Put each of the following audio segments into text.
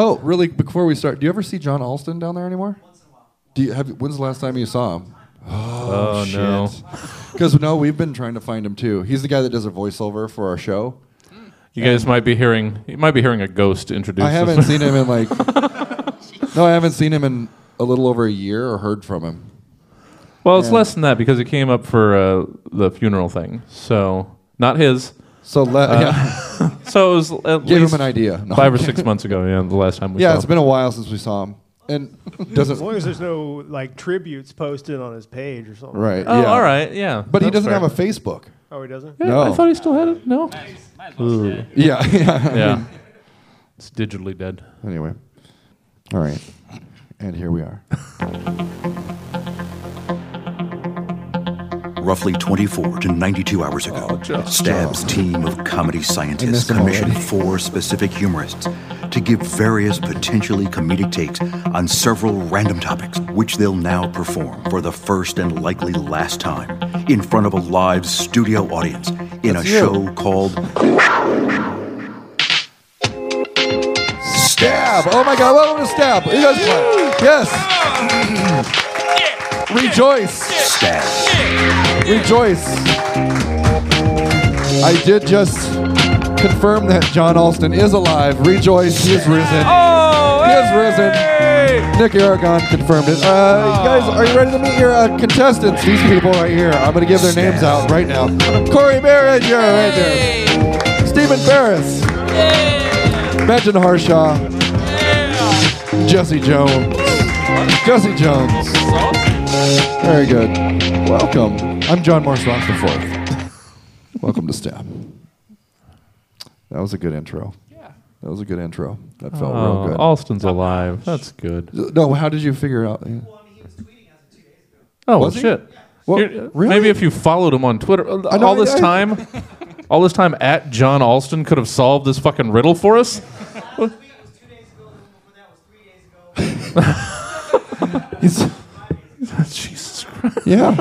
Oh, really? Before we start, do you ever see John Alston down there anymore? Once in a while. Do you have? When's the last time you saw him? Oh, no. Because no, we've been trying to find him too. He's the guy that does a voiceover for our show. You guys might be hearing. You might be hearing a ghost introduce. I haven't seen him in like. no, I haven't seen him in a little over a year or heard from him. Well, it's Yeah. less than that because he came up for uh, the funeral thing. So not his. So let Uh, yeah, So it was at give least him an idea. No, five or six months ago. Yeah, the last time we Yeah, saw. it's him. been a while since we saw him, and As doesn't long as there's no like tributes posted on his page or something. right. Oh, yeah. all right. Yeah, But he doesn't fair. have a Facebook. Oh, he doesn't. Yeah, No. I thought he still had it. No. Ooh. Yeah, yeah. I Yeah. mean, It's digitally dead. anyway, all right, and here we are. Roughly 24 to 92 hours ago, oh, Stab's team of comedy scientists commissioned already. four specific humorists to give various potentially comedic takes on several random topics, which they'll now perform for the first and likely last time in front of a live studio audience in That's a you. show called Stab! Oh my God! Welcome to Stab. You guys clap. Yes. Rejoice! Rejoice! I did just confirm that John Alston is alive. Rejoice! He is risen. Oh, He is risen. Nick Aragon confirmed it. Uh, you guys, are you ready to meet your uh, contestants? These people right here. I'm going to give their names out right now. Corey Barrett, you're right there. Stephen Ferris. Benjamin Harshaw. Jesse Jones. Jesse Jones. Very good. Welcome. I'm John Morris Ross the fourth. Welcome to Stab. That was a good intro. Yeah. That was a good intro. That felt real Oh, good. Alston's alive. That's good. No, how did you figure it out? Oh well, Was he? shit. Well, You're- really? Maybe if you followed him on Twitter, uh, know, all this I- time, all this time at John Alston could have solved this fucking riddle for us. He's, Jesus Christ. yeah.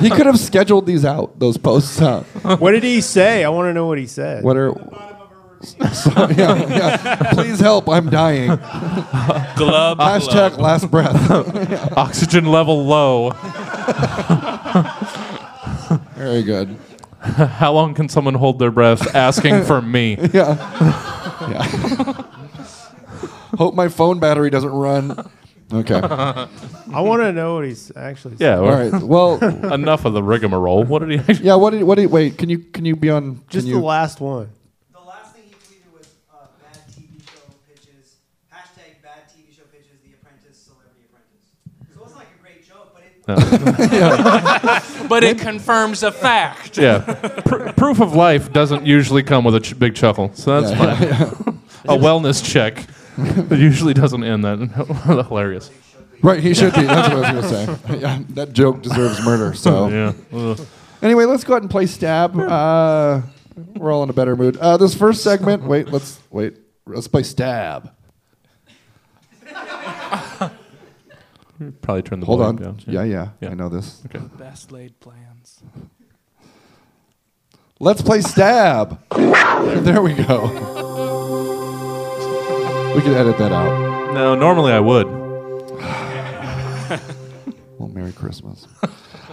he could have scheduled these out, those posts out. What did he say? I want to know what he said. What are. So, yeah, yeah. Please help, I'm dying. Glub. Hashtag last breath. Oxygen level low. Very good. How long can someone hold their breath asking for me? Yeah. yeah. Hope my phone battery doesn't run. Okay. I want to know what he's actually said. Yeah. Or right. Well, Enough of the rigmarole. What did he? Actually, yeah. What did? What did? Wait. Can you? Can you be on? Just the you, last one. The last thing he tweeted was uh, bad TV show pitches. Hashtag bad TV show pitches. The Apprentice, Celebrity Apprentice. So it wasn't like a great joke, but it. But it confirms a fact. yeah. Pr- proof of life doesn't usually come with a ch- big chuckle, so that's fine. a wellness check that usually doesn't end that. Hilarious. Right. He should be. That's what I was going to say. Yeah, that joke deserves murder. So Yeah. Ugh. anyway, let's go ahead and play stab. Uh, we're all in a better mood. Uh, this first segment. Wait. Let's wait. Let's play stab. Probably turn the Hold on. volume down. Yeah, yeah. Yeah. I know this. Best laid plans. Let's play stab. there we go. We can edit that out. No, normally I would. Well, Merry Christmas.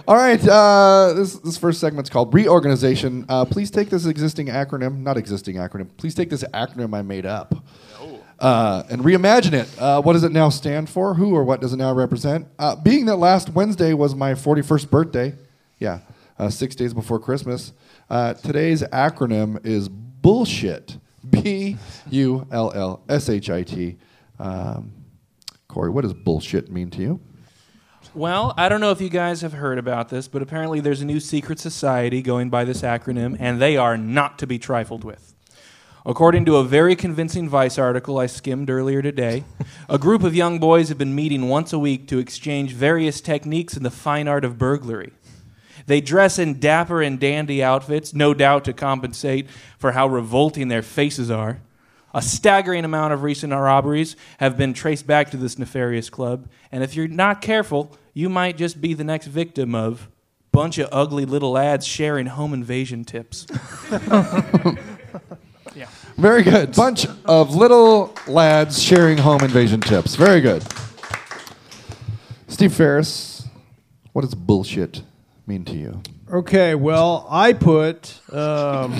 All right, uh, this this first segment's called reorganization. Uh, please take this existing acronym, not existing acronym. Please take this acronym I made up, uh, and reimagine it. Uh, what does it now stand for? Who or what does it now represent? Uh, being that last Wednesday was my 41st birthday, yeah, uh, six days before Christmas. Uh, today's acronym is bullshit. B U L L S H I T. Um, Corey, what does bullshit mean to you? Well, I don't know if you guys have heard about this, but apparently there's a new secret society going by this acronym, and they are not to be trifled with. According to a very convincing Vice article I skimmed earlier today, a group of young boys have been meeting once a week to exchange various techniques in the fine art of burglary. They dress in dapper and dandy outfits, no doubt to compensate for how revolting their faces are. A staggering amount of recent robberies have been traced back to this nefarious club, and if you're not careful, you might just be the next victim of bunch of ugly little lads sharing home invasion tips. yeah. Very good. Bunch of little lads sharing home invasion tips. Very good. Steve Ferris, what is bullshit mean to you? Okay, well, I put um,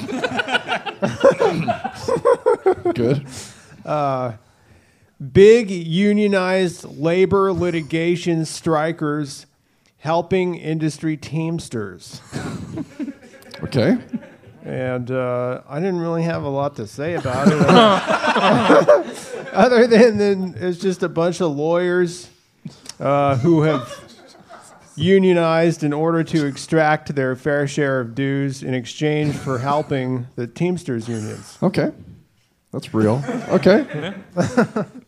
Good. big unionized labor litigation strikers helping industry teamsters. Okay. And uh, I didn't really have a lot to say about it. Other than, than it's just a bunch of lawyers uh, who have unionized in order to extract their fair share of dues in exchange for helping the Teamsters unions. Okay. That's real. Okay.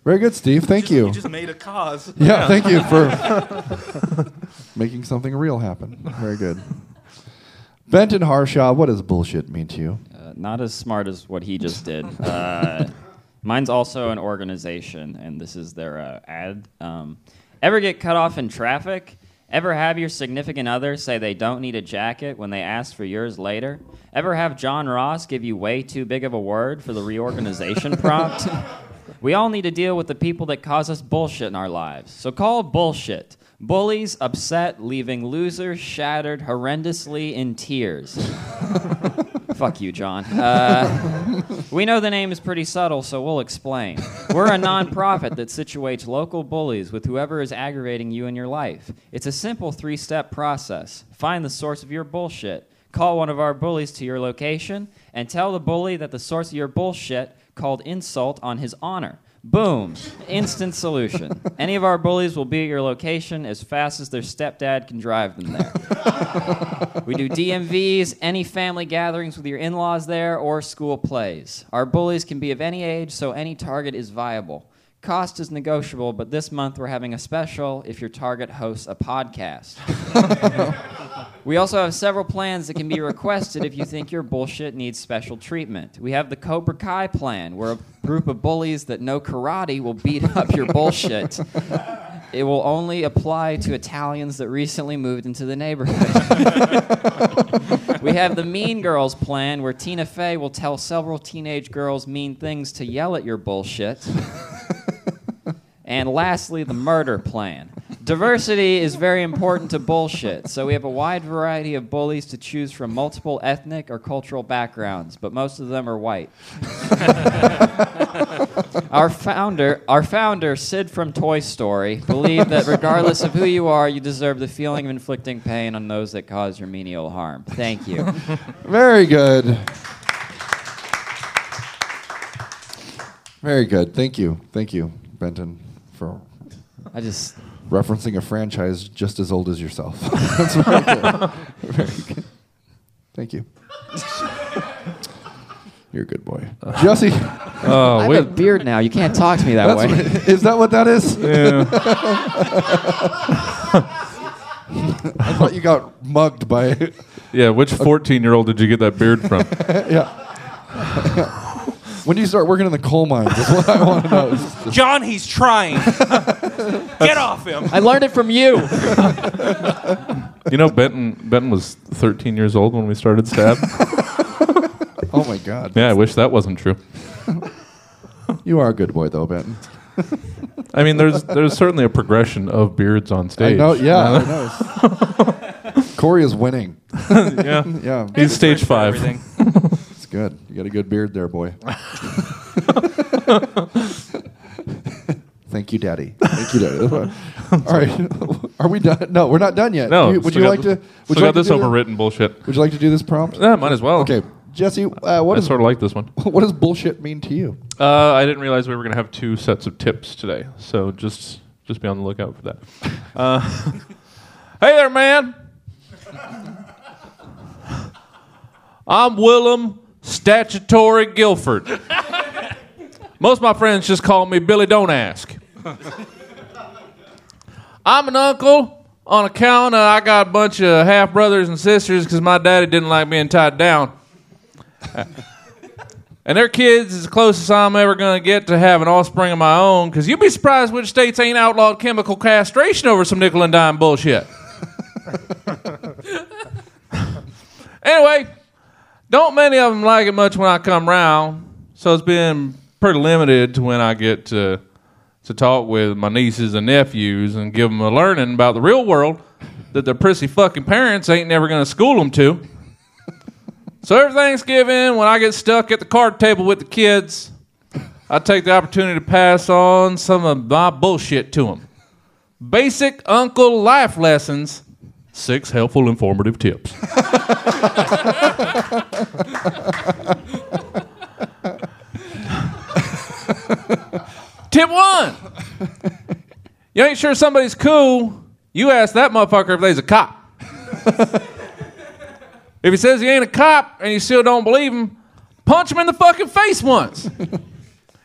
Very good, Steve. Thank you. You just made a cause. Yeah, thank you for making something real happen. Very good. Benton Harshaw, what does bullshit mean to you? Uh, not as smart as what he just did. Uh, mine's also an organization, and this is their uh, ad. Um, ever get cut off in traffic? Ever have your significant other say they don't need a jacket when they ask for yours later? Ever have John Ross give you way too big of a word for the reorganization prompt? We all need to deal with the people that cause us bullshit in our lives. So call bullshit. Bullies upset, leaving losers shattered horrendously in tears. Fuck you, John. Uh, we know the name is pretty subtle, so we'll explain. We're a nonprofit that situates local bullies with whoever is aggravating you in your life. It's a simple three step process. Find the source of your bullshit. Call one of our bullies to your location and tell the bully that the source of your bullshit called insult on his honor. Boom. Instant solution. Any of our bullies will be at your location as fast as their stepdad can drive them there. We do DMVs, any family gatherings with your in laws there, or school plays. Our bullies can be of any age, so any target is viable. Cost is negotiable, but this month we're having a special if your target hosts a podcast. we also have several plans that can be requested if you think your bullshit needs special treatment. We have the Cobra Kai plan, where a group of bullies that know karate will beat up your bullshit. It will only apply to Italians that recently moved into the neighborhood. we have the Mean Girls plan, where Tina Fey will tell several teenage girls mean things to yell at your bullshit. and lastly, the murder plan. Diversity is very important to bullshit, so we have a wide variety of bullies to choose from multiple ethnic or cultural backgrounds, but most of them are white. Our founder, our founder, Sid from Toy Story, believed that regardless of who you are, you deserve the feeling of inflicting pain on those that cause your menial harm. Thank you. Very good. Very good. Thank you. Thank you, Benton, for I just referencing a franchise just as old as yourself. That's very good. Very good. Thank you. You're a good boy. Uh, Jesse, Oh, I have wait. a beard now. You can't talk to me that that's way. what- is that what that is? Yeah. I thought you got mugged by. yeah. Which 14 year old did you get that beard from? yeah. When do you start working in the coal mines? That's what I want to know. Is John, he's trying. Get off him. I learned it from you. You know, Benton Benton was 13 years old when we started Stab. Oh my God. yeah, I wish that wasn't true. You are a good boy, though, Benton. I mean, there's there's certainly a progression of beards on I stage. know. Yeah. I know. Corey is winning. yeah. Yeah. He's stage five. everything. Good. You got a good beard there, boy. Thank you, Daddy. Thank you, Daddy. All right, are we done? No, we're not done yet. No. You- would still you got like to? th- Would still you like got to this do the- overwritten bullshit. Would you like to do this prompt? Yeah, might as well. Okay, Jesse. Uh, what I does sort of like this one. what does bullshit mean to you? Uh, I didn't realize we were going to have two sets of tips today, so just just be on the lookout for that. Uh, hey there, man. I'm Willem Statutory Guilford. Most of my friends just call me Billy Don't Ask. I'm an uncle on account of I got a bunch of half brothers and sisters because my daddy didn't like being tied down. And their kids is the closest I'm ever going to get to having offspring of my own, because you'd be surprised which states ain't outlawed chemical castration over some nickel and dime bullshit. anyway, don't many of them like it much when I come round, So it's been pretty limited to when I get to to talk with my nieces and nephews and give them a learning about the real world that their prissy fucking parents ain't never to school them to. so every Thanksgiving, when I get stuck at the card table with the kids, I take the opportunity to pass on some of my bullshit to them. Basic uncle life lessons, six helpful informative tips. Tip one. You ain't sure somebody's cool. You ask that motherfucker if they's a cop. if he says he ain't a cop and you still don't believe him, punch him in the fucking face once.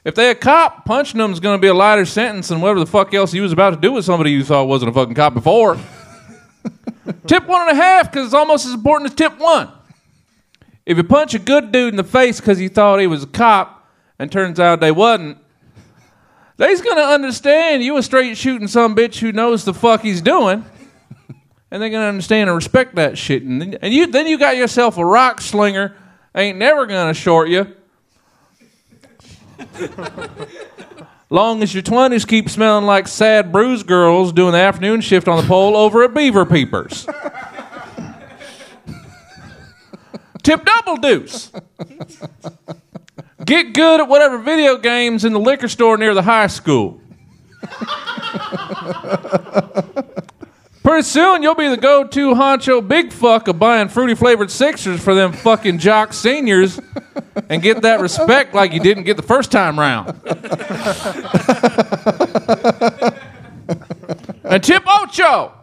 if they a cop, punching them is to be a lighter sentence than whatever the fuck else you was about to do with somebody you thought wasn't a fucking cop before. tip one and a half because it's almost as important as tip one. If you punch a good dude in the face because you thought he was a cop and turns out they wasn't, they's gonna understand you a straight shooting some bitch who knows the fuck he's doing, and they're gonna understand and respect that shit. And then, and you then you got yourself a rock slinger, ain't never gonna short you. Long as your twenties keep smelling like sad bruised girls doing the afternoon shift on the pole over at Beaver Peepers. Tip double deuce. Get good at whatever video games in the liquor store near the high school. Pretty soon you'll be the go-to honcho big fuck of buying fruity flavored sixers for them fucking jock seniors and get that respect like you didn't get the first time round. and tip ocho.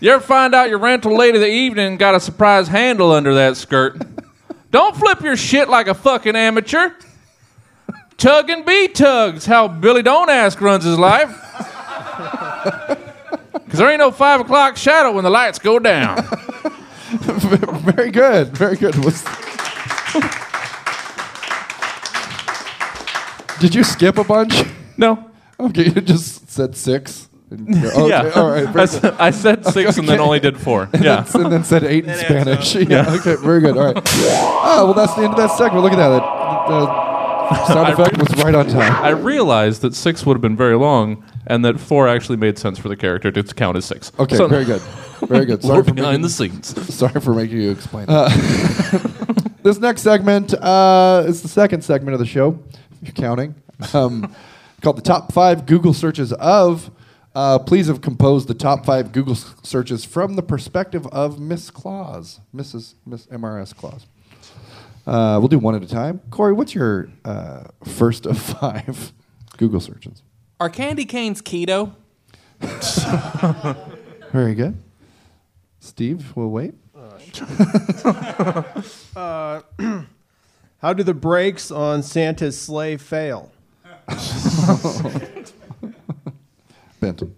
You ever find out your rental late of the evening got a surprise handle under that skirt? Don't flip your shit like a fucking amateur. Tug and be tugs, how Billy Don't Ask runs his life. Because there ain't no five o'clock shadow when the lights go down. very good. Very good. Did you skip a bunch? No. Okay, you just said six. And Okay, yeah. all right. I, Very s- I said six and then only did four. Yeah. and then said eight in That Spanish. up. Yeah. Okay. Very good. All right. Oh well, that's the end of that segment. Look at that. The, the sound effect was right on time. I realized that six would have been very long and that four actually made sense for the character to count as six. Okay. So- very good. Very good. Sorry for behind making, the scenes. sorry for making you explain. Uh, this next segment uh, is the second segment of the show. If you're counting, um, called the top five Google searches of. Uh, please have composed the top five Google s- searches from the perspective of Miss Claus, Mrs. Miss MRS Claus. Uh, we'll do one at a time. Corey, what's your uh, first of five Google searches? Are candy canes keto? Very good. Steve, we'll wait. How do the brakes on Santa's sleigh fail? Benton.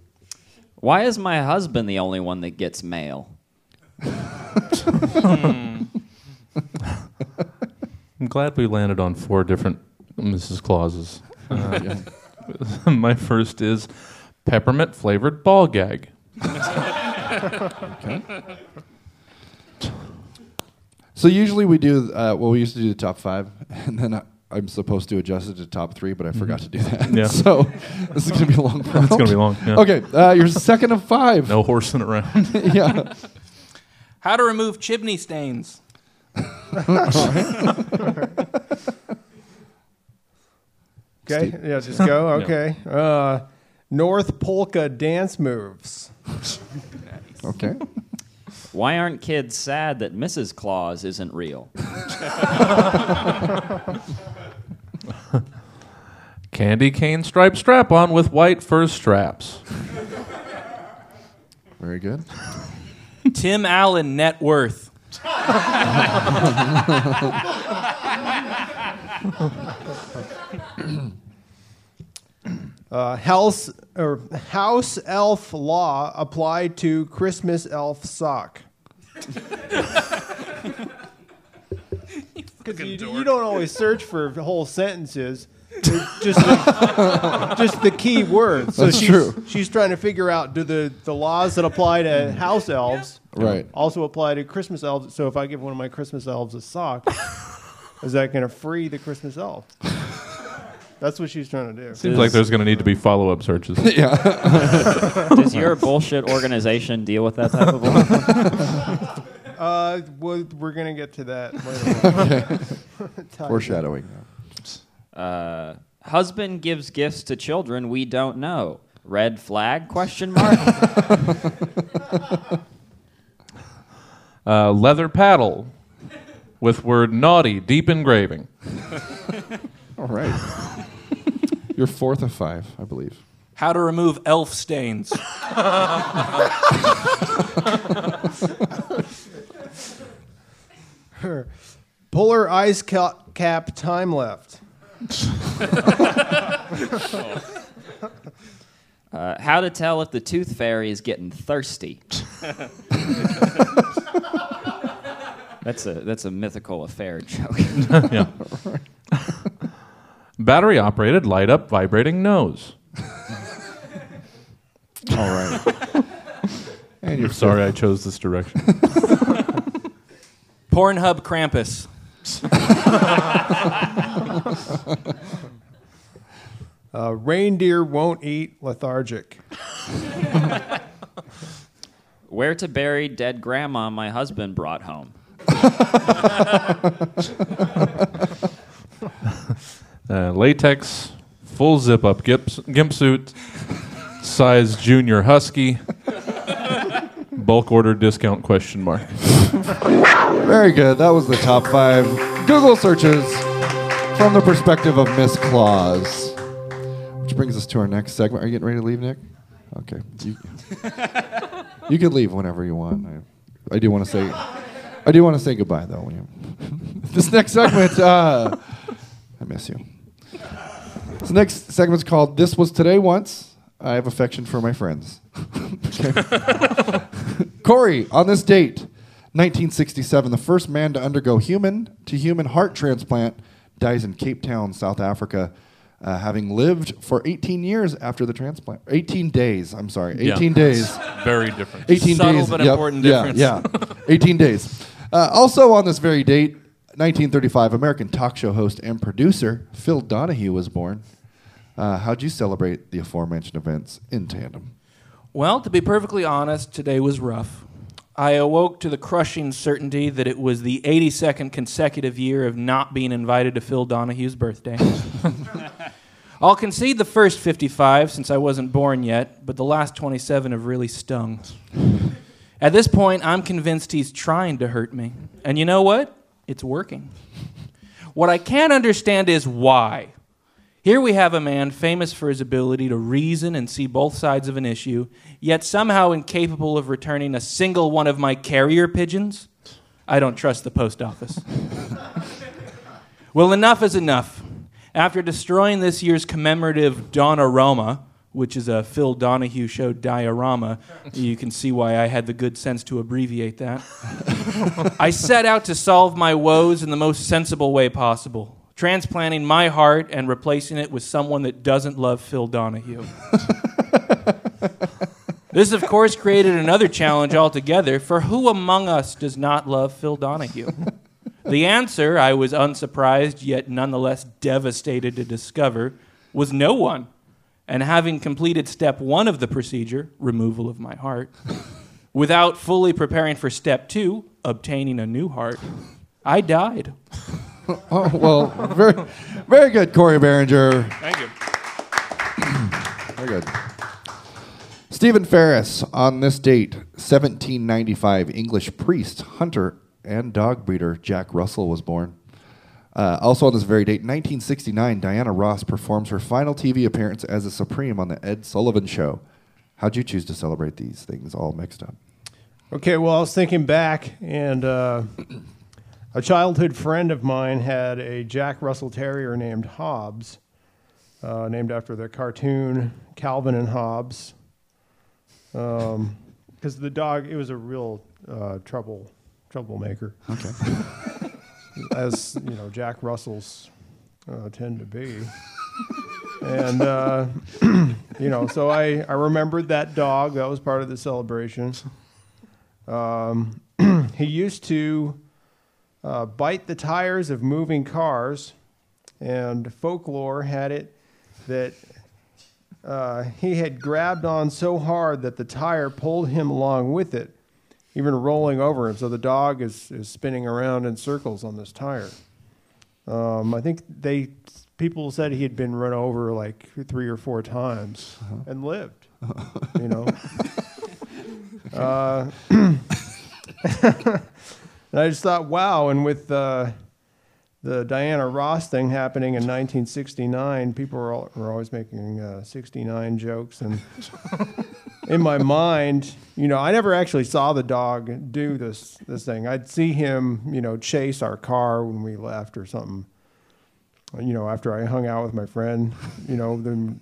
Why is my husband the only one that gets mail? I'm glad we landed on four different Mrs. Clauses. Uh, my first is peppermint flavored ball gag. So usually we do. Uh, well, we used to do the top five, and then I, I'm supposed to adjust it to top three, but I forgot to do that. Mm-hmm. Yeah. So this is going to be a long. It's going to be long. yeah. Okay, uh, your second of five. No horsing around. yeah. How to remove chimney stains? Okay, yeah, just go. Okay. Uh, North polka dance moves. Okay. Why aren't kids sad that Mrs. Claus isn't real? Candy cane striped strap on with white fur straps. Very good. Tim Allen net worth. Uh, house or house elf law applied to Christmas elf sock. Because you, you don't always search for whole sentences, just the, just the key words. So That's she's, true. She's trying to figure out do the, the laws that apply to house elves Right. also apply to Christmas elves. So if I give one of my Christmas elves a sock, Is that going to free the Christmas elf? That's what she's trying to do. Seems like there's going to need to be follow up searches. yeah. Does your bullshit organization deal with that type of law? Uh, we're, we're going to get to that later. Foreshadowing. Uh, husband gives gifts to children we don't know. Red flag? Question mark. Uh, leather paddle with word naughty deep engraving. All right. You're fourth of five, I believe. How to remove elf stains. Polar ice ca- cap time left. Uh, how to tell if the tooth fairy is getting thirsty. that's a that's a mythical affair joke. yeah. Battery operated light up vibrating nose. All right. and you're I'm sorry I chose this direction. Pornhub Krampus. Uh, reindeer won't eat lethargic. Where to bury dead grandma my husband brought home. Uh, latex, full zip up gimp, gimp suit, size junior husky, bulk order discount question mark. Very good. That was the top five Google searches from the perspective of Miss Claus. Which brings us to our next segment. Are you getting ready to leave, Nick? Okay. You, you can leave whenever you want. I, I do want to say, I do want to say goodbye though. When you, this next segment, uh, I miss you. This next segment's called "This Was Today Once." I have affection for my friends. Corey, on this date, 1967, the first man to undergo human to human heart transplant dies in Cape Town, South Africa, uh, having lived for 18 years after the transplant. 18 days, I'm sorry. 18 Yeah. days. Very different. 18 Subtle days. but Yep, important yeah, difference. Yeah, 18 days. Uh, also on this very date, 1935, American talk show host and producer Phil Donahue was born. Uh, how'd you celebrate the aforementioned events in tandem? Well, to be perfectly honest, today was rough. I awoke to the crushing certainty that it was the 82nd consecutive year of not being invited to Phil Donahue's birthday. I'll concede the first 55 since I wasn't born yet, but the last 27 have really stung. At this point, I'm convinced he's trying to hurt me. And you know what? It's working. What I can't understand is why. Here we have a man famous for his ability to reason and see both sides of an issue, yet somehow incapable of returning a single one of my carrier pigeons. I don't trust the post office. well, enough is enough. After destroying this year's commemorative Donorama, which is a Phil Donahue show diorama, you can see why I had the good sense to abbreviate that. I set out to solve my woes in the most sensible way possible, transplanting my heart and replacing it with someone that doesn't love Phil Donahue. this, of course, created another challenge altogether for who among us does not love Phil Donahue? The answer, I was unsurprised yet nonetheless devastated to discover, was no one. And having completed step one of the procedure, removal of my heart, without fully preparing for step two, obtaining a new heart, I died. Oh, well, very, very good, Corey Behringer. Thank you. Very good. Stephen Ferris, on this date, 1795, English priest, hunter, and dog breeder Jack Russell was born. Uh, also on this very date, 1969, Diana Ross performs her final TV appearance as a Supreme on the Ed Sullivan Show. How'd you choose to celebrate these things all mixed up? Okay, well, I was thinking back, and uh, a childhood friend of mine had a Jack Russell Terrier named Hobbs, uh, named after the cartoon Calvin and Hobbes. Because the dog, it was a real uh, trouble troublemaker, Okay. as you know, Jack Russells uh, tend to be. and uh, you know, so I, I remembered that dog. That was part of the celebration. Um, he used to uh, bite the tires of moving cars, and folklore had it that uh, he had grabbed on so hard that the tire pulled him along with it, even rolling over him. So the dog is, is spinning around in circles on this tire. Um, I think they people said he had been run over like three or four times and lived. You know. uh, and I just thought, wow. And with uh, the Diana Ross thing happening in 1969, people were, all, were always making uh, 69 jokes. And in my mind, you know, I never actually saw the dog do this this thing. I'd see him, you know, chase our car when we left or something. You know, after I hung out with my friend, you know, then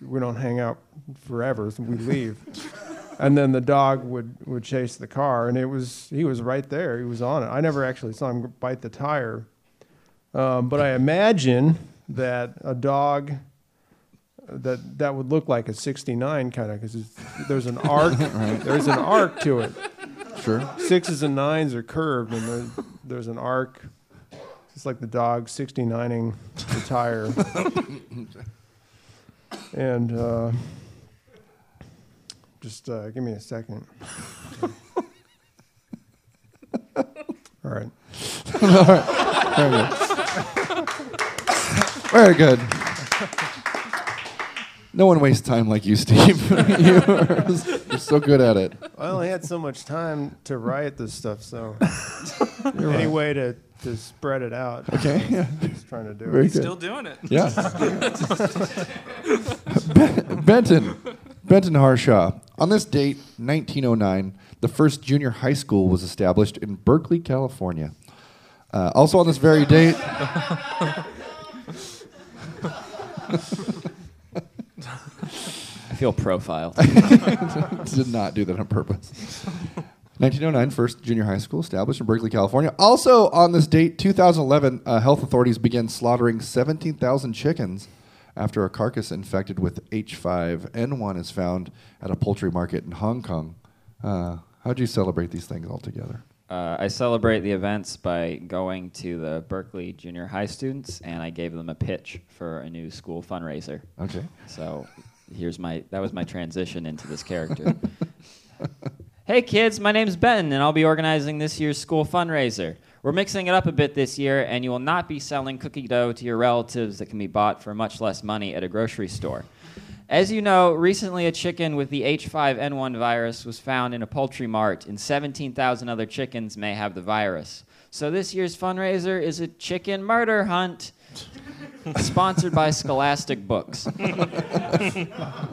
we don't hang out forever, so we leave. and then the dog would, would chase the car, and it was he was right there. He was on it. I never actually saw him bite the tire, um, but I imagine that a dog that that would look like a 69 kind of because there's an arc there's an arc to it Sure. sixes and nines are curved and there, there's an arc it's like the dog 69ing the tire and uh, just uh, give me a second All right. All right. Very good. Very good. No one wastes time like you, Steve. you are, you're so good at it. I only had so much time to write this stuff, so any way to, to spread it out. Okay. Yeah. Just trying to do Very it. good. Still doing it. Yeah. Ben- Benton, Benton Harshaw. On this date, 1909, the first junior high school was established in Berkeley, California. Uh, also on this very date, I feel profiled. did not do that on purpose. 1909, first junior high school established in Berkeley, California. Also on this date, 2011, uh, health authorities began slaughtering 17,000 chickens after a carcass infected with H5N1 is found at a poultry market in Hong Kong. Uh, how do you celebrate these things all together? Uh, I celebrate the events by going to the Berkeley junior high students, and I gave them a pitch for a new school fundraiser. Okay. So here's my that was my transition into this character. hey kids, my name's Ben, and I'll be organizing this year's school fundraiser. We're mixing it up a bit this year, and you will not be selling cookie dough to your relatives that can be bought for much less money at a grocery store. As you know, recently a chicken with the H5N1 virus was found in a poultry mart, and 17,000 other chickens may have the virus. So this year's fundraiser is a chicken murder hunt, sponsored by Scholastic Books.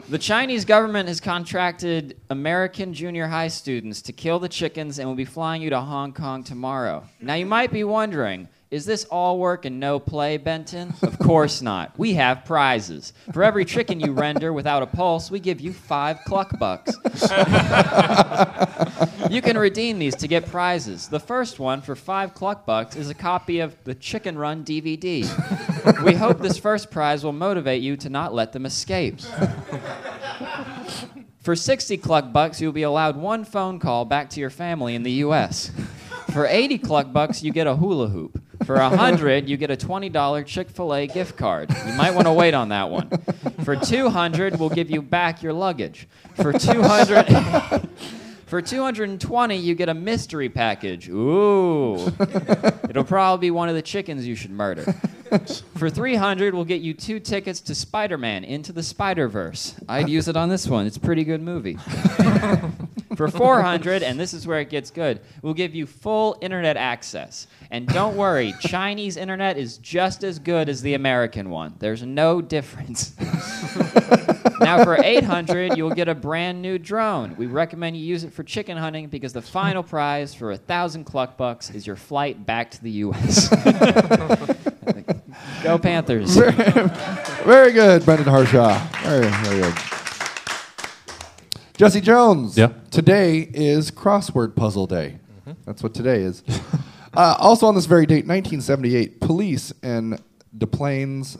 The Chinese government has contracted American junior high students to kill the chickens and will be flying you to Hong Kong tomorrow. Now, you might be wondering is this all work and no play, Benton? Of course not. We have prizes. For every chicken you render without a pulse, we give you five cluck bucks. You can redeem these to get prizes. The first one for five cluck bucks is a copy of the Chicken Run DVD. we hope this first prize will motivate you to not let them escape. For 60 cluck bucks, you'll be allowed one phone call back to your family in the U.S. For 80 cluck bucks, you get a hula hoop. For 100, you get a $20 Chick-fil-A gift card. You might want to wait on that one. For 200, we'll give you back your luggage. For 200 For 220, you get a mystery package. Ooh. It'll probably be one of the chickens you should murder. For 300, we'll get you two tickets to Spider-Man Into the Spider-Verse. I'd use it on this one. It's a pretty good movie. For 400, and this is where it gets good, we'll give you full internet access. And don't worry, Chinese internet is just as good as the American one. There's no difference. now for 800, you'll get a brand new drone. We recommend you use it for chicken hunting because the final prize for a thousand cluck bucks is your flight back to the U.S. Go Panthers! Very good, Brendan Harshaw. Very, very good. Jesse Jones. Yeah. Today is crossword puzzle day. That's what today is. uh, also on this very date, 1978, police in Des Plaines,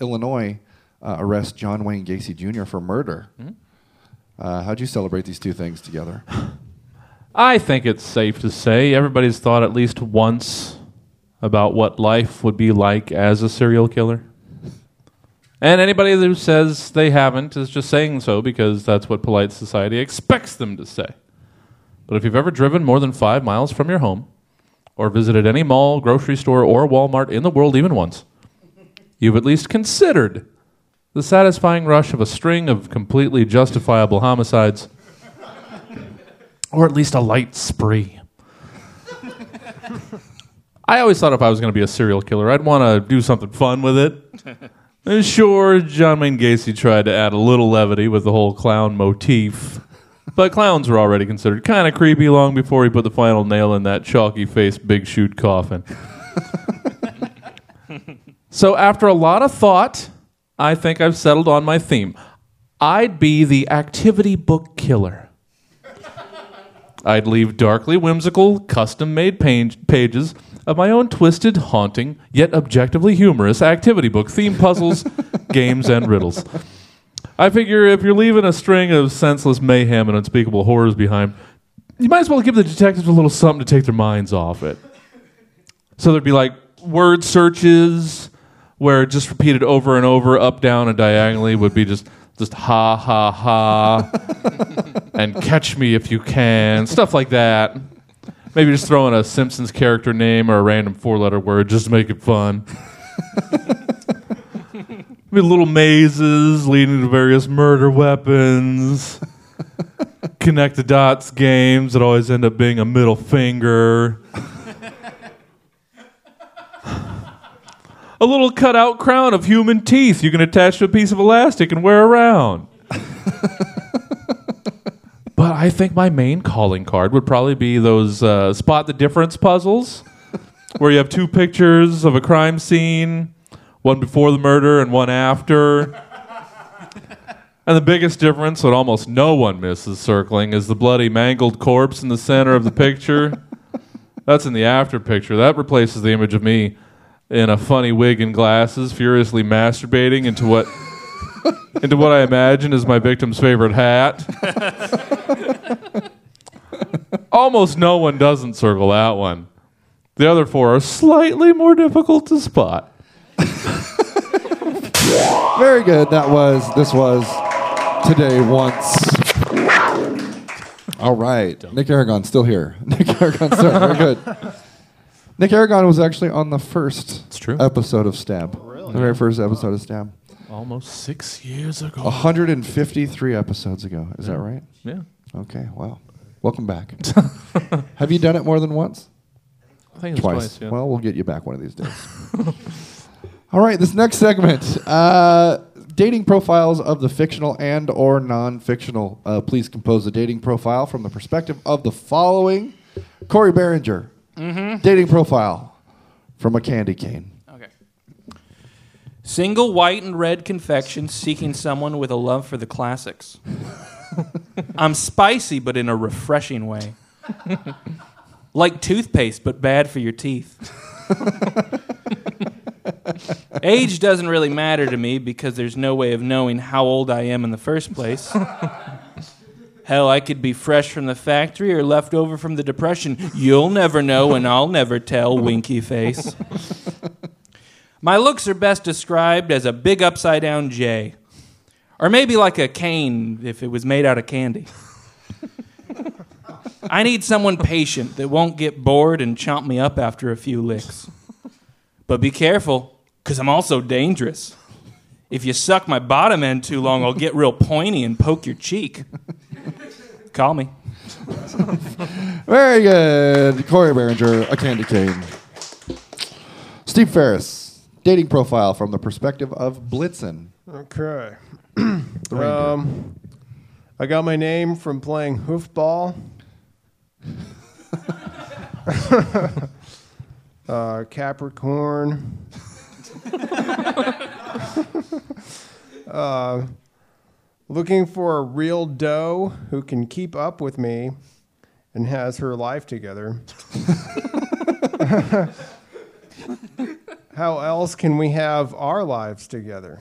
Illinois, uh, arrest John Wayne Gacy Jr. for murder. Uh, how'd you celebrate these two things together? I think it's safe to say everybody's thought at least once about what life would be like as a serial killer. And anybody who says they haven't is just saying so because that's what polite society expects them to say. But if you've ever driven more than five miles from your home, or visited any mall, grocery store, or Walmart in the world even once, you've at least considered the satisfying rush of a string of completely justifiable homicides, or at least a light spree. I always thought if I was going to be a serial killer, I'd want to do something fun with it. And sure, John Wayne Gacy tried to add a little levity with the whole clown motif. But clowns were already considered kind of creepy long before he put the final nail in that chalky faced big shoot coffin. so, after a lot of thought, I think I've settled on my theme. I'd be the activity book killer. I'd leave darkly whimsical, custom made page- pages of my own twisted, haunting, yet objectively humorous activity book, theme puzzles, games, and riddles. I figure if you're leaving a string of senseless mayhem and unspeakable horrors behind, you might as well give the detectives a little something to take their minds off it. So there'd be like word searches where just repeated over and over, up, down, and diagonally would be just just ha ha ha and catch me if you can, stuff like that. Maybe just throw in a Simpsons character name or a random four letter word just to make it fun. Maybe little mazes leading to various murder weapons. Connect the dots games that always end up being a middle finger. a little cutout crown of human teeth you can attach to a piece of elastic and wear around. I think my main calling card would probably be those uh, spot the difference puzzles, where you have two pictures of a crime scene, one before the murder and one after. And the biggest difference that almost no one misses circling is the bloody mangled corpse in the center of the picture. That's in the after picture. That replaces the image of me in a funny wig and glasses, furiously masturbating into what into what I imagine is my victim's favorite hat. Almost no one doesn't circle that one. The other four are slightly more difficult to spot. Very good. That was, this was Today Once. All right. Nick Aragon still here. Nick Aragon still Very good. Nick Aragon was actually on the first true. episode of Stab. Oh, really? The very first episode of Stab. Almost six years ago. 153 episodes ago. Is that right? Yeah. Okay, wow. Welcome back. Have you done it more than once? I think it's Twice. twice. yeah. Well, we'll get you back one of these days. All right, this next segment, uh, dating profiles of the fictional and or non-fictional. Uh, please compose a dating profile from the perspective of the following: Corey Behringer, dating profile from a candy cane. Okay. Single white and red confection seeking someone with a love for the classics. I'm spicy, but in a refreshing way. like toothpaste, but bad for your teeth. Age doesn't really matter to me because there's no way of knowing how old I am in the first place. Hell, I could be fresh from the factory or left over from the depression. You'll never know, and I'll never tell, winky face. My looks are best described as a big upside down J. Or maybe like a cane if it was made out of candy. I need someone patient that won't get bored and chomp me up after a few licks. But be careful, because I'm also dangerous. If you suck my bottom end too long, I'll get real pointy and poke your cheek. Call me. Very good, Corey Behringer, a candy cane. Steve Ferris, dating profile from the perspective of Blitzen. Okay. Um, I got my name from playing hoofball. uh, Capricorn. uh, looking for a real doe who can keep up with me and has her life together. How else can we have our lives together?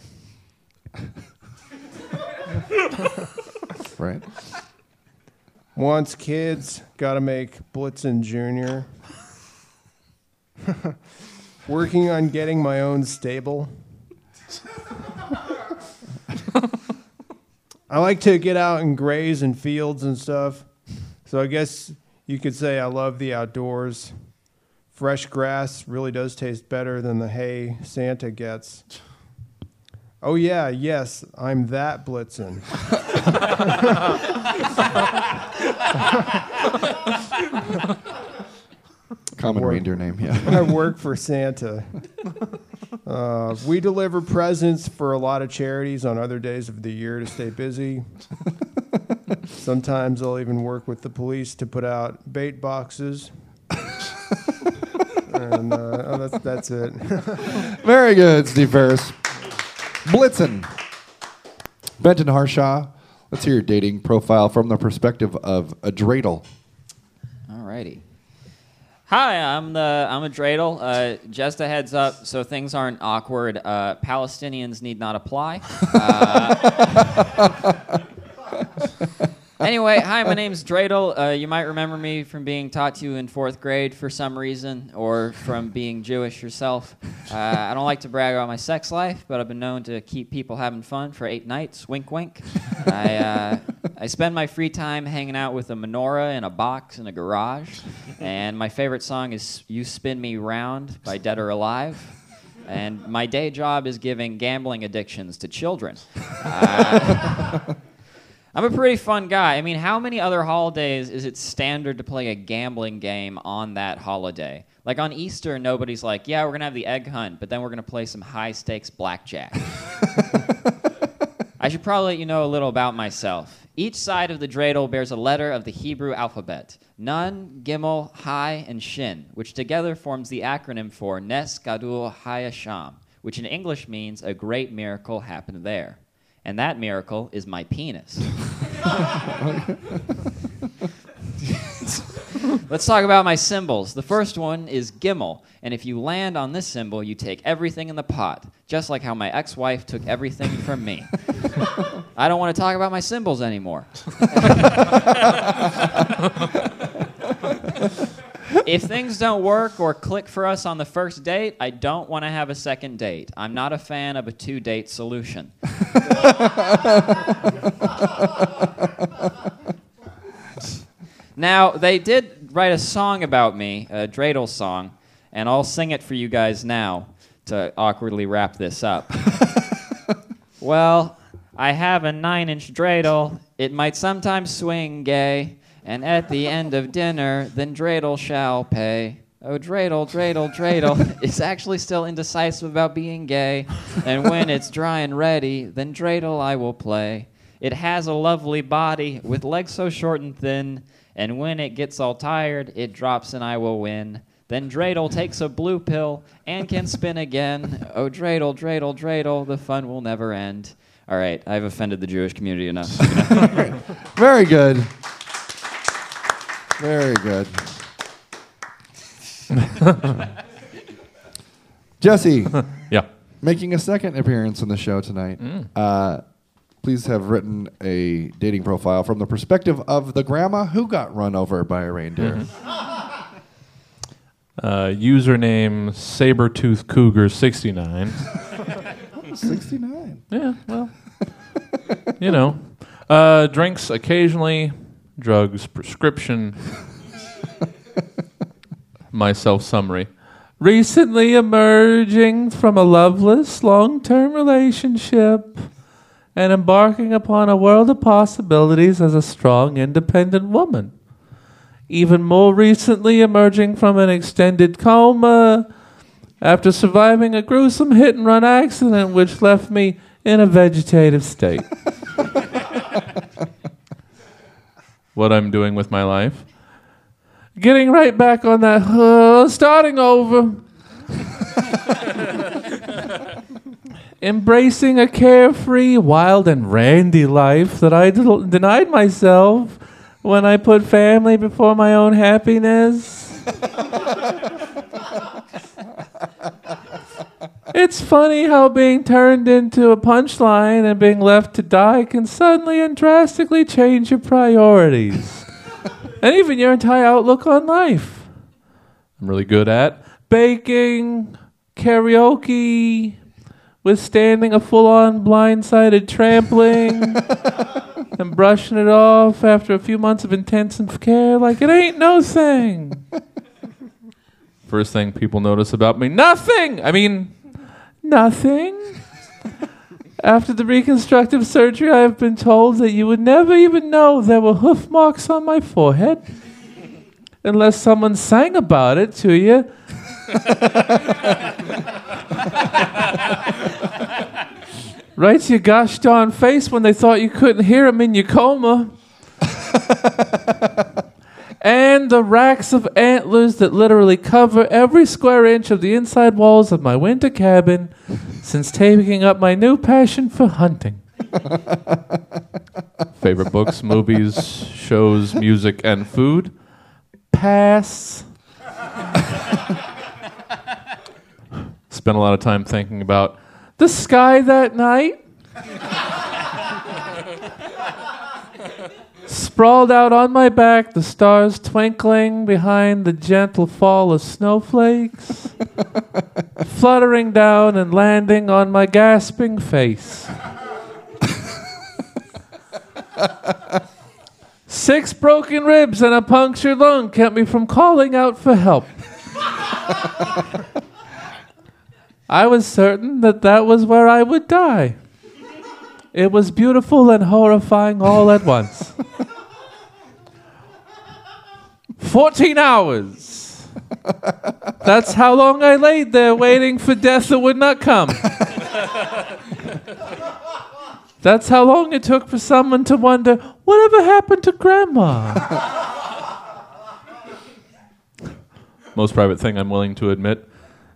right? Wants kids, gotta make Blitzen Jr. Working on getting my own stable. I like to get out and graze in fields and stuff. So I guess you could say I love the outdoors. Fresh grass really does taste better than the hay Santa gets. Oh yeah, yes, I'm that Blitzen. Common Or- reindeer name, yeah. I work for Santa. Uh, we deliver presents for a lot of charities on other days of the year to stay busy. Sometimes I'll even work with the police to put out bait boxes. and uh, oh, that's, that's it. Very good, Steve Ferris. Blitzen. Benton Harshaw, let's hear your dating profile from the perspective of a dreidel. All righty. Hi, I'm the I'm a dreidel. Uh, just a heads up, so things aren't awkward. Uh, Palestinians need not apply. Uh, anyway, hi, my name's Dreidel. Uh, you might remember me from being taught to you in fourth grade for some reason, or from being Jewish yourself. Uh, I don't like to brag about my sex life, but I've been known to keep people having fun for eight nights. Wink, wink. I uh, I spend my free time hanging out with a menorah in a box in a garage, and my favorite song is "You Spin Me Round" by Dead or Alive. And my day job is giving gambling addictions to children. Uh, I'm a pretty fun guy. I mean, how many other holidays is it standard to play a gambling game on that holiday? Like on Easter, nobody's like, yeah, we're going to have the egg hunt, but then we're going to play some high stakes blackjack. I should probably let you know a little about myself. Each side of the dreidel bears a letter of the Hebrew alphabet Nun, Gimel, Hai, and Shin, which together forms the acronym for Nes Gadul Hayasham, which in English means a great miracle happened there. And that miracle is my penis. Let's talk about my symbols. The first one is Gimel, and if you land on this symbol, you take everything in the pot, just like how my ex wife took everything from me. I don't want to talk about my symbols anymore. if things don't work or click for us on the first date, I don't want to have a second date. I'm not a fan of a two date solution. Now, they did write a song about me, a dreidel song, and I'll sing it for you guys now to awkwardly wrap this up. well, I have a nine inch dreidel. It might sometimes swing gay, and at the end of dinner, then dreidel shall pay. Oh, dreidel, dreidel, dreidel is actually still indecisive about being gay, and when it's dry and ready, then dreidel I will play. It has a lovely body with legs so short and thin, and when it gets all tired, it drops and I will win. Then Dreidel takes a blue pill and can spin again. Oh, Dreidel, Dreidel, Dreidel, the fun will never end. All right, I've offended the Jewish community enough. Very good. Very good. Jesse, Yeah. making a second appearance in the show tonight. Uh, please have written a dating profile from the perspective of the grandma who got run over by a reindeer. Uh, username Sabretooth Cougar 69. 69. Yeah, well, you know, uh, drinks occasionally, drugs prescription. My self summary. Recently emerging from a loveless long term relationship and embarking upon a world of possibilities as a strong, independent woman. Even more recently emerging from an extended coma after surviving a gruesome hit and run accident which left me in a vegetative state. what I'm doing with my life? Getting right back on that, uh, starting over. Embracing a carefree, wild, and randy life that I denied myself when I put family before my own happiness. It's funny how being turned into a punchline and being left to die can suddenly and drastically change your priorities. and even your entire outlook on life. I'm really good at baking, karaoke, withstanding a full on blindsided trampling, and brushing it off after a few months of intensive care like it ain't no thing. First thing people notice about me nothing! I mean, nothing. After the reconstructive surgery, I have been told that you would never even know there were hoof marks on my forehead unless someone sang about it to you. right to your gosh darn face when they thought you couldn't hear them in your coma. And the racks of antlers that literally cover every square inch of the inside walls of my winter cabin since taking up my new passion for hunting. Favorite books, movies, shows, music, and food? Pass. Spent a lot of time thinking about the sky that night. Sprawled out on my back, the stars twinkling behind the gentle fall of snowflakes, fluttering down and landing on my gasping face. Six broken ribs and a punctured lung kept me from calling out for help. I was certain that that was where I would die. It was beautiful and horrifying all at once. 14 hours. That's how long I laid there waiting for death that would not come. That's how long it took for someone to wonder, whatever happened to Grandma? Most private thing I'm willing to admit.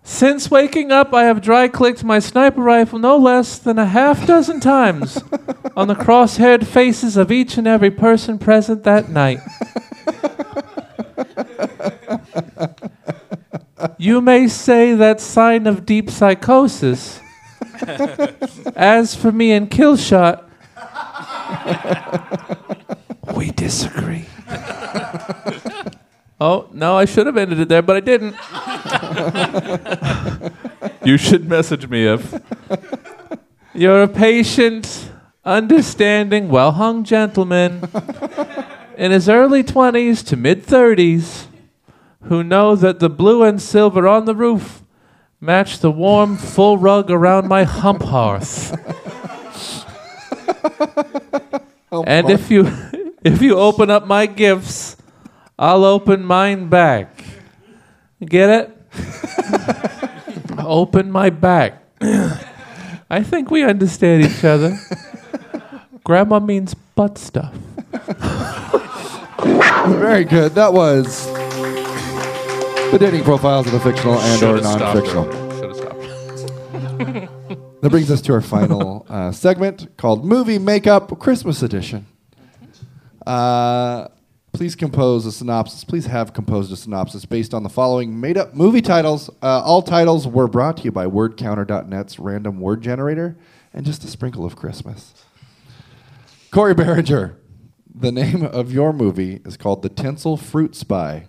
Since waking up, I have dry clicked my sniper rifle no less than a half dozen times on the cross haired faces of each and every person present that night. you may say that's sign of deep psychosis. As for me and Killshot, we disagree. oh, no, I should have ended it there, but I didn't. you should message me if you're a patient, understanding, well hung gentleman in his early 20s to mid 30s who know that the blue and silver on the roof match the warm, full rug around my hump hearth. Oh, and if you if you open up my gifts, I'll open mine back. Get it? open my back. I think we understand each other. Grandma means butt stuff. Very good. That was the dating profiles of the fictional and or Should've stopped non-fictional. Should've stopped. That brings us to our final uh, segment called Movie Makeup Christmas Edition. Uh, please compose a synopsis. Please have composed a synopsis based on the following made up movie titles. Uh, all titles were brought to you by WordCounter.net's random word generator and just a sprinkle of Christmas. Corey Behringer, the name of your movie is called The Tinsel Fruit Spy.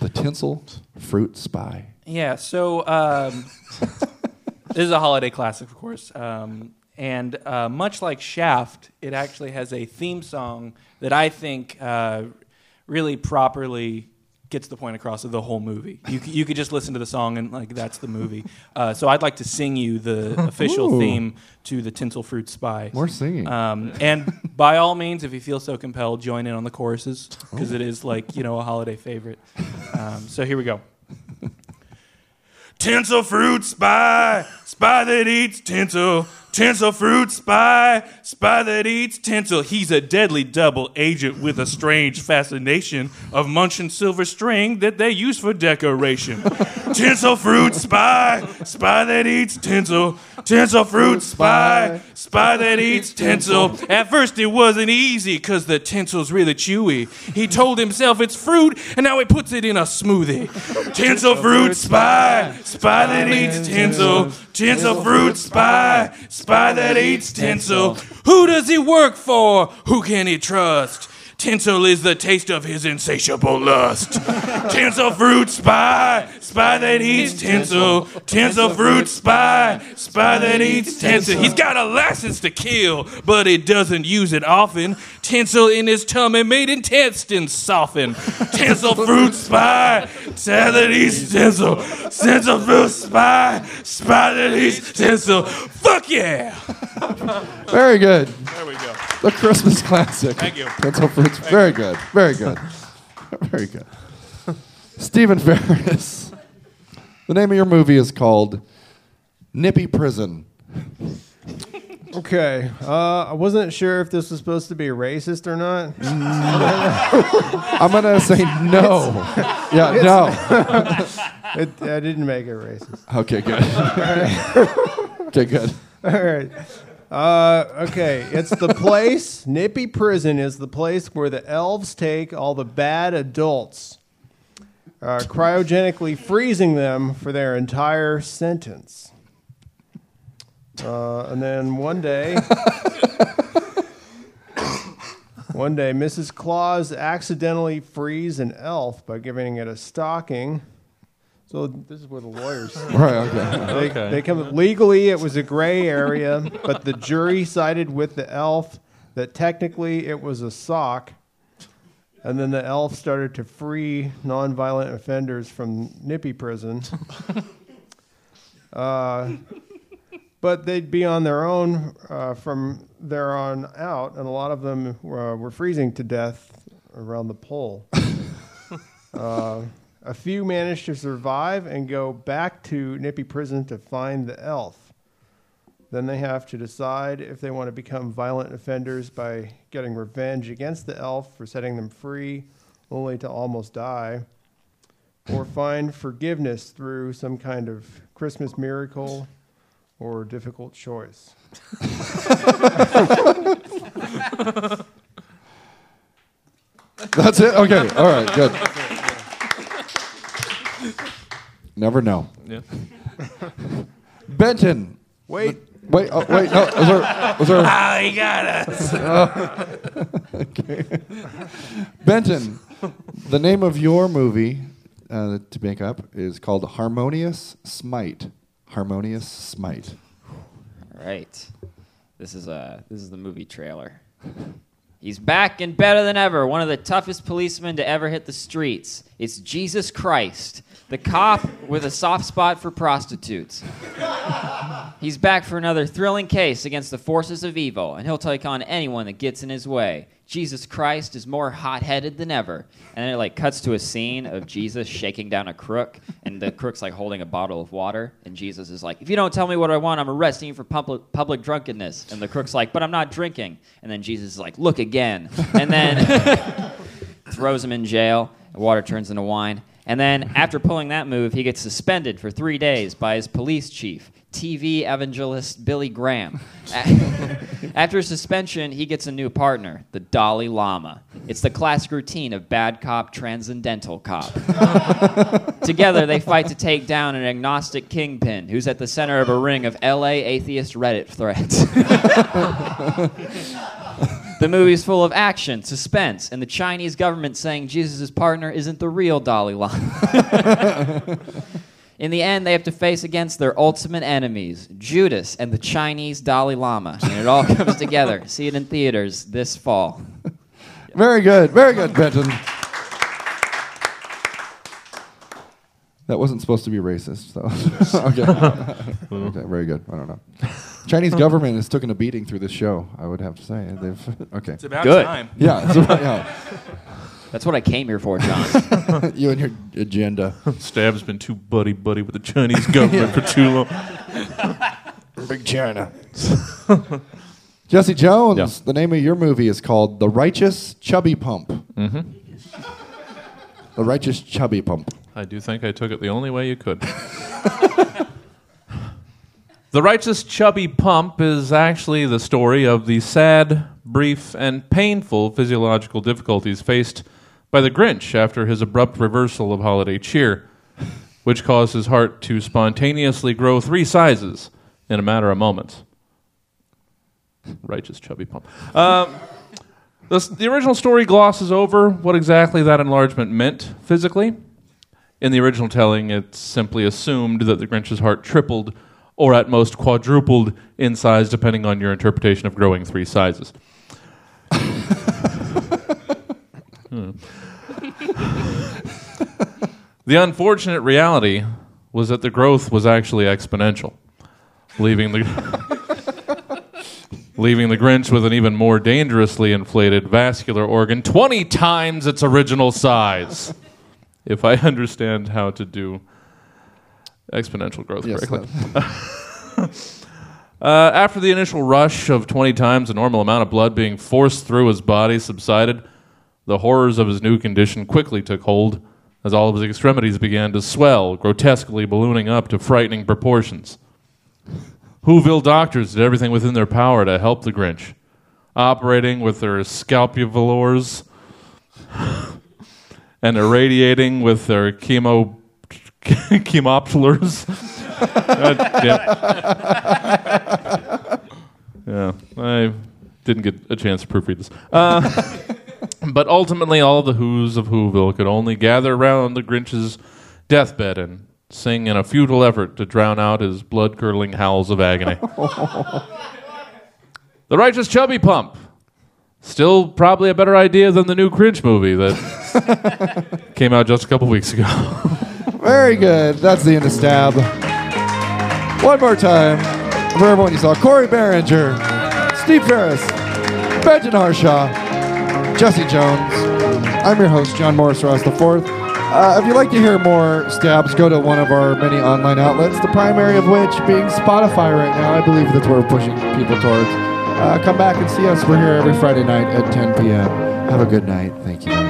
The Tinsel Fruit Spy. Yeah, so um, this is a holiday classic, of course. Um, and uh, much like Shaft, it actually has a theme song that I think uh, really properly gets the point across of the whole movie. You, you could just listen to the song and like that's the movie. Uh, so I'd like to sing you the official Ooh. theme to the Tinsel Fruit Spy. More singing. Um, and by all means, if you feel so compelled, join in on the choruses because it is like you know a holiday favorite. Um, so here we go. Tinsel fruit spy, spy that eats tinsel. Tinsel fruit spy, spy that eats tinsel. He's a deadly double agent with a strange fascination of munching silver string that they use for decoration. tinsel fruit spy, spy that eats tinsel. Tinsel fruit spy, spy that eats tinsel. At first it wasn't easy because the tinsel's really chewy. He told himself it's fruit and now he puts it in a smoothie. Tinsel fruit spy, spy that eats tinsel. Tinsel fruit spy, spy that eats tinsel. Who does he work for? Who can he trust? Tinsel is the taste of his insatiable lust. tinsel fruit spy, spy that eats tinsel. Tinsel fruit spy, spy that eats tinsel. He's got a license to kill, but he doesn't use it often. Tinsel in his tummy made intestines soften. Tinsel fruit spy, spy that eats tinsel. Tinsel fruit spy, spy that eats tinsel. Fuck yeah! Very good. There we go. The Christmas classic. Thank you. Pencil fruits. Very good. Very good. Very good. Stephen Ferris. The name of your movie is called Nippy Prison. Okay. Uh, I wasn't sure if this was supposed to be racist or not. I'm gonna say no. Yeah, no. It, I didn't make it racist. Okay, good. okay, good. All right. Uh, okay, it's the place. Nippy Prison is the place where the elves take all the bad adults, uh, cryogenically freezing them for their entire sentence. Uh, and then one day, one day, Mrs. Claus accidentally frees an elf by giving it a stocking. So this is where the lawyers. Right. Okay. They, they come legally. It was a gray area, but the jury sided with the elf that technically it was a sock, and then the elf started to free nonviolent offenders from Nippy Prison. uh, but they'd be on their own uh, from there on out, and a lot of them were, were freezing to death around the pole. a few manage to survive and go back to Nippy Prison to find the elf. Then they have to decide if they want to become violent offenders by getting revenge against the elf for setting them free, only to almost die, or find forgiveness through some kind of Christmas miracle or difficult choice. That's it. Okay. All right. Good. Never know. Yeah. Benton. Wait, Wait. Oh, wait. No. Was there? Was there? Ah, he got us. Okay. Benton. The name of your movie uh, to make up is called Harmonious Smite. Harmonious Smite. All right. This is uh this is the movie trailer. He's back and better than ever. One of the toughest policemen to ever hit the streets. It's Jesus Christ, the cop with a soft spot for prostitutes. He's back for another thrilling case against the forces of evil, and he'll take on anyone that gets in his way. Jesus Christ is more hot-headed than ever. And then it like cuts to a scene of Jesus shaking down a crook, and the crook's like holding a bottle of water, and Jesus is like, "If you don't tell me what I want, I'm arresting you for public public drunkenness." And the crook's like, "But I'm not drinking." And then Jesus is like, "Look again," and then throws him in jail. The water turns into wine. And then after pulling that move, he gets suspended for three days by his police chief, TV evangelist Billy Graham. after suspension, he gets a new partner, the Dalai Lama. It's the classic routine of bad cop, transcendental cop. Together, they fight to take down an agnostic kingpin who's at the center of a ring of LA atheist Reddit threads. The movie's full of action, suspense, and the Chinese government saying Jesus' partner isn't the real Dalai Lama. In the end, they have to face against their ultimate enemies, Judas and the Chinese Dalai Lama. And it all comes together. See it in theaters this fall. Very good. Very good, Benton. That wasn't supposed to be racist, so okay. okay, very good. I don't know. Chinese government has taken a beating through this show. I would have to say they've okay. It's about Good. time. Yeah, it's about- yeah. That's what I came here for, John. you and your agenda. Stab's been too buddy buddy with the Chinese government for too long. Big China. Jesse Jones. Yeah. The name of your movie is called The Righteous Chubby Pump. Mm-hmm. The Righteous Chubby Pump. I do think I took it the only way you could. the Righteous Chubby Pump is actually the story of the sad, brief, and painful physiological difficulties faced by the Grinch after his abrupt reversal of holiday cheer, which caused his heart to spontaneously grow three sizes in a matter of moments. Righteous Chubby Pump. Um, The, the original story glosses over what exactly that enlargement meant physically. In the original telling, it's simply assumed that the Grinch's heart tripled or at most quadrupled in size, depending on your interpretation of growing three sizes. The unfortunate reality was that the growth was actually exponential, leaving the leaving the Grinch with an even more dangerously inflated vascular organ 20 times its original size. If I understand how to do exponential growth Yes, correctly. Uh, after the initial rush of 20 times the normal amount of blood being forced through his body subsided, the horrors of his new condition quickly took hold as all of his extremities began to swell, grotesquely ballooning up to frightening proportions. Whoville doctors did everything within their power to help the Grinch, operating with their scalpulars and irradiating with their chemo chemoplars. Uh, yeah. yeah, I didn't get a chance to proofread this. Uh, but ultimately, all the Who's of Whoville could only gather around the Grinch's deathbed and sing in a futile effort to drown out his blood curdling howls of agony. the Righteous Chubby Pump. Still probably a better idea than the new Grinch movie that came out just a couple weeks ago. Very good. That's the end of Stab. One more time for everyone you saw Corey Behringer, Steve Ferris, Benjamin Harshaw, Jesse Jones. I'm your host, John Morris Ross IV. Uh, if you'd like to hear more stabs, go to one of our many online outlets, the primary of which being Spotify right now. I believe that's where we're pushing people towards. Uh, come back and see us. We're here every Friday night at 10 p.m. Have a good night. Thank you.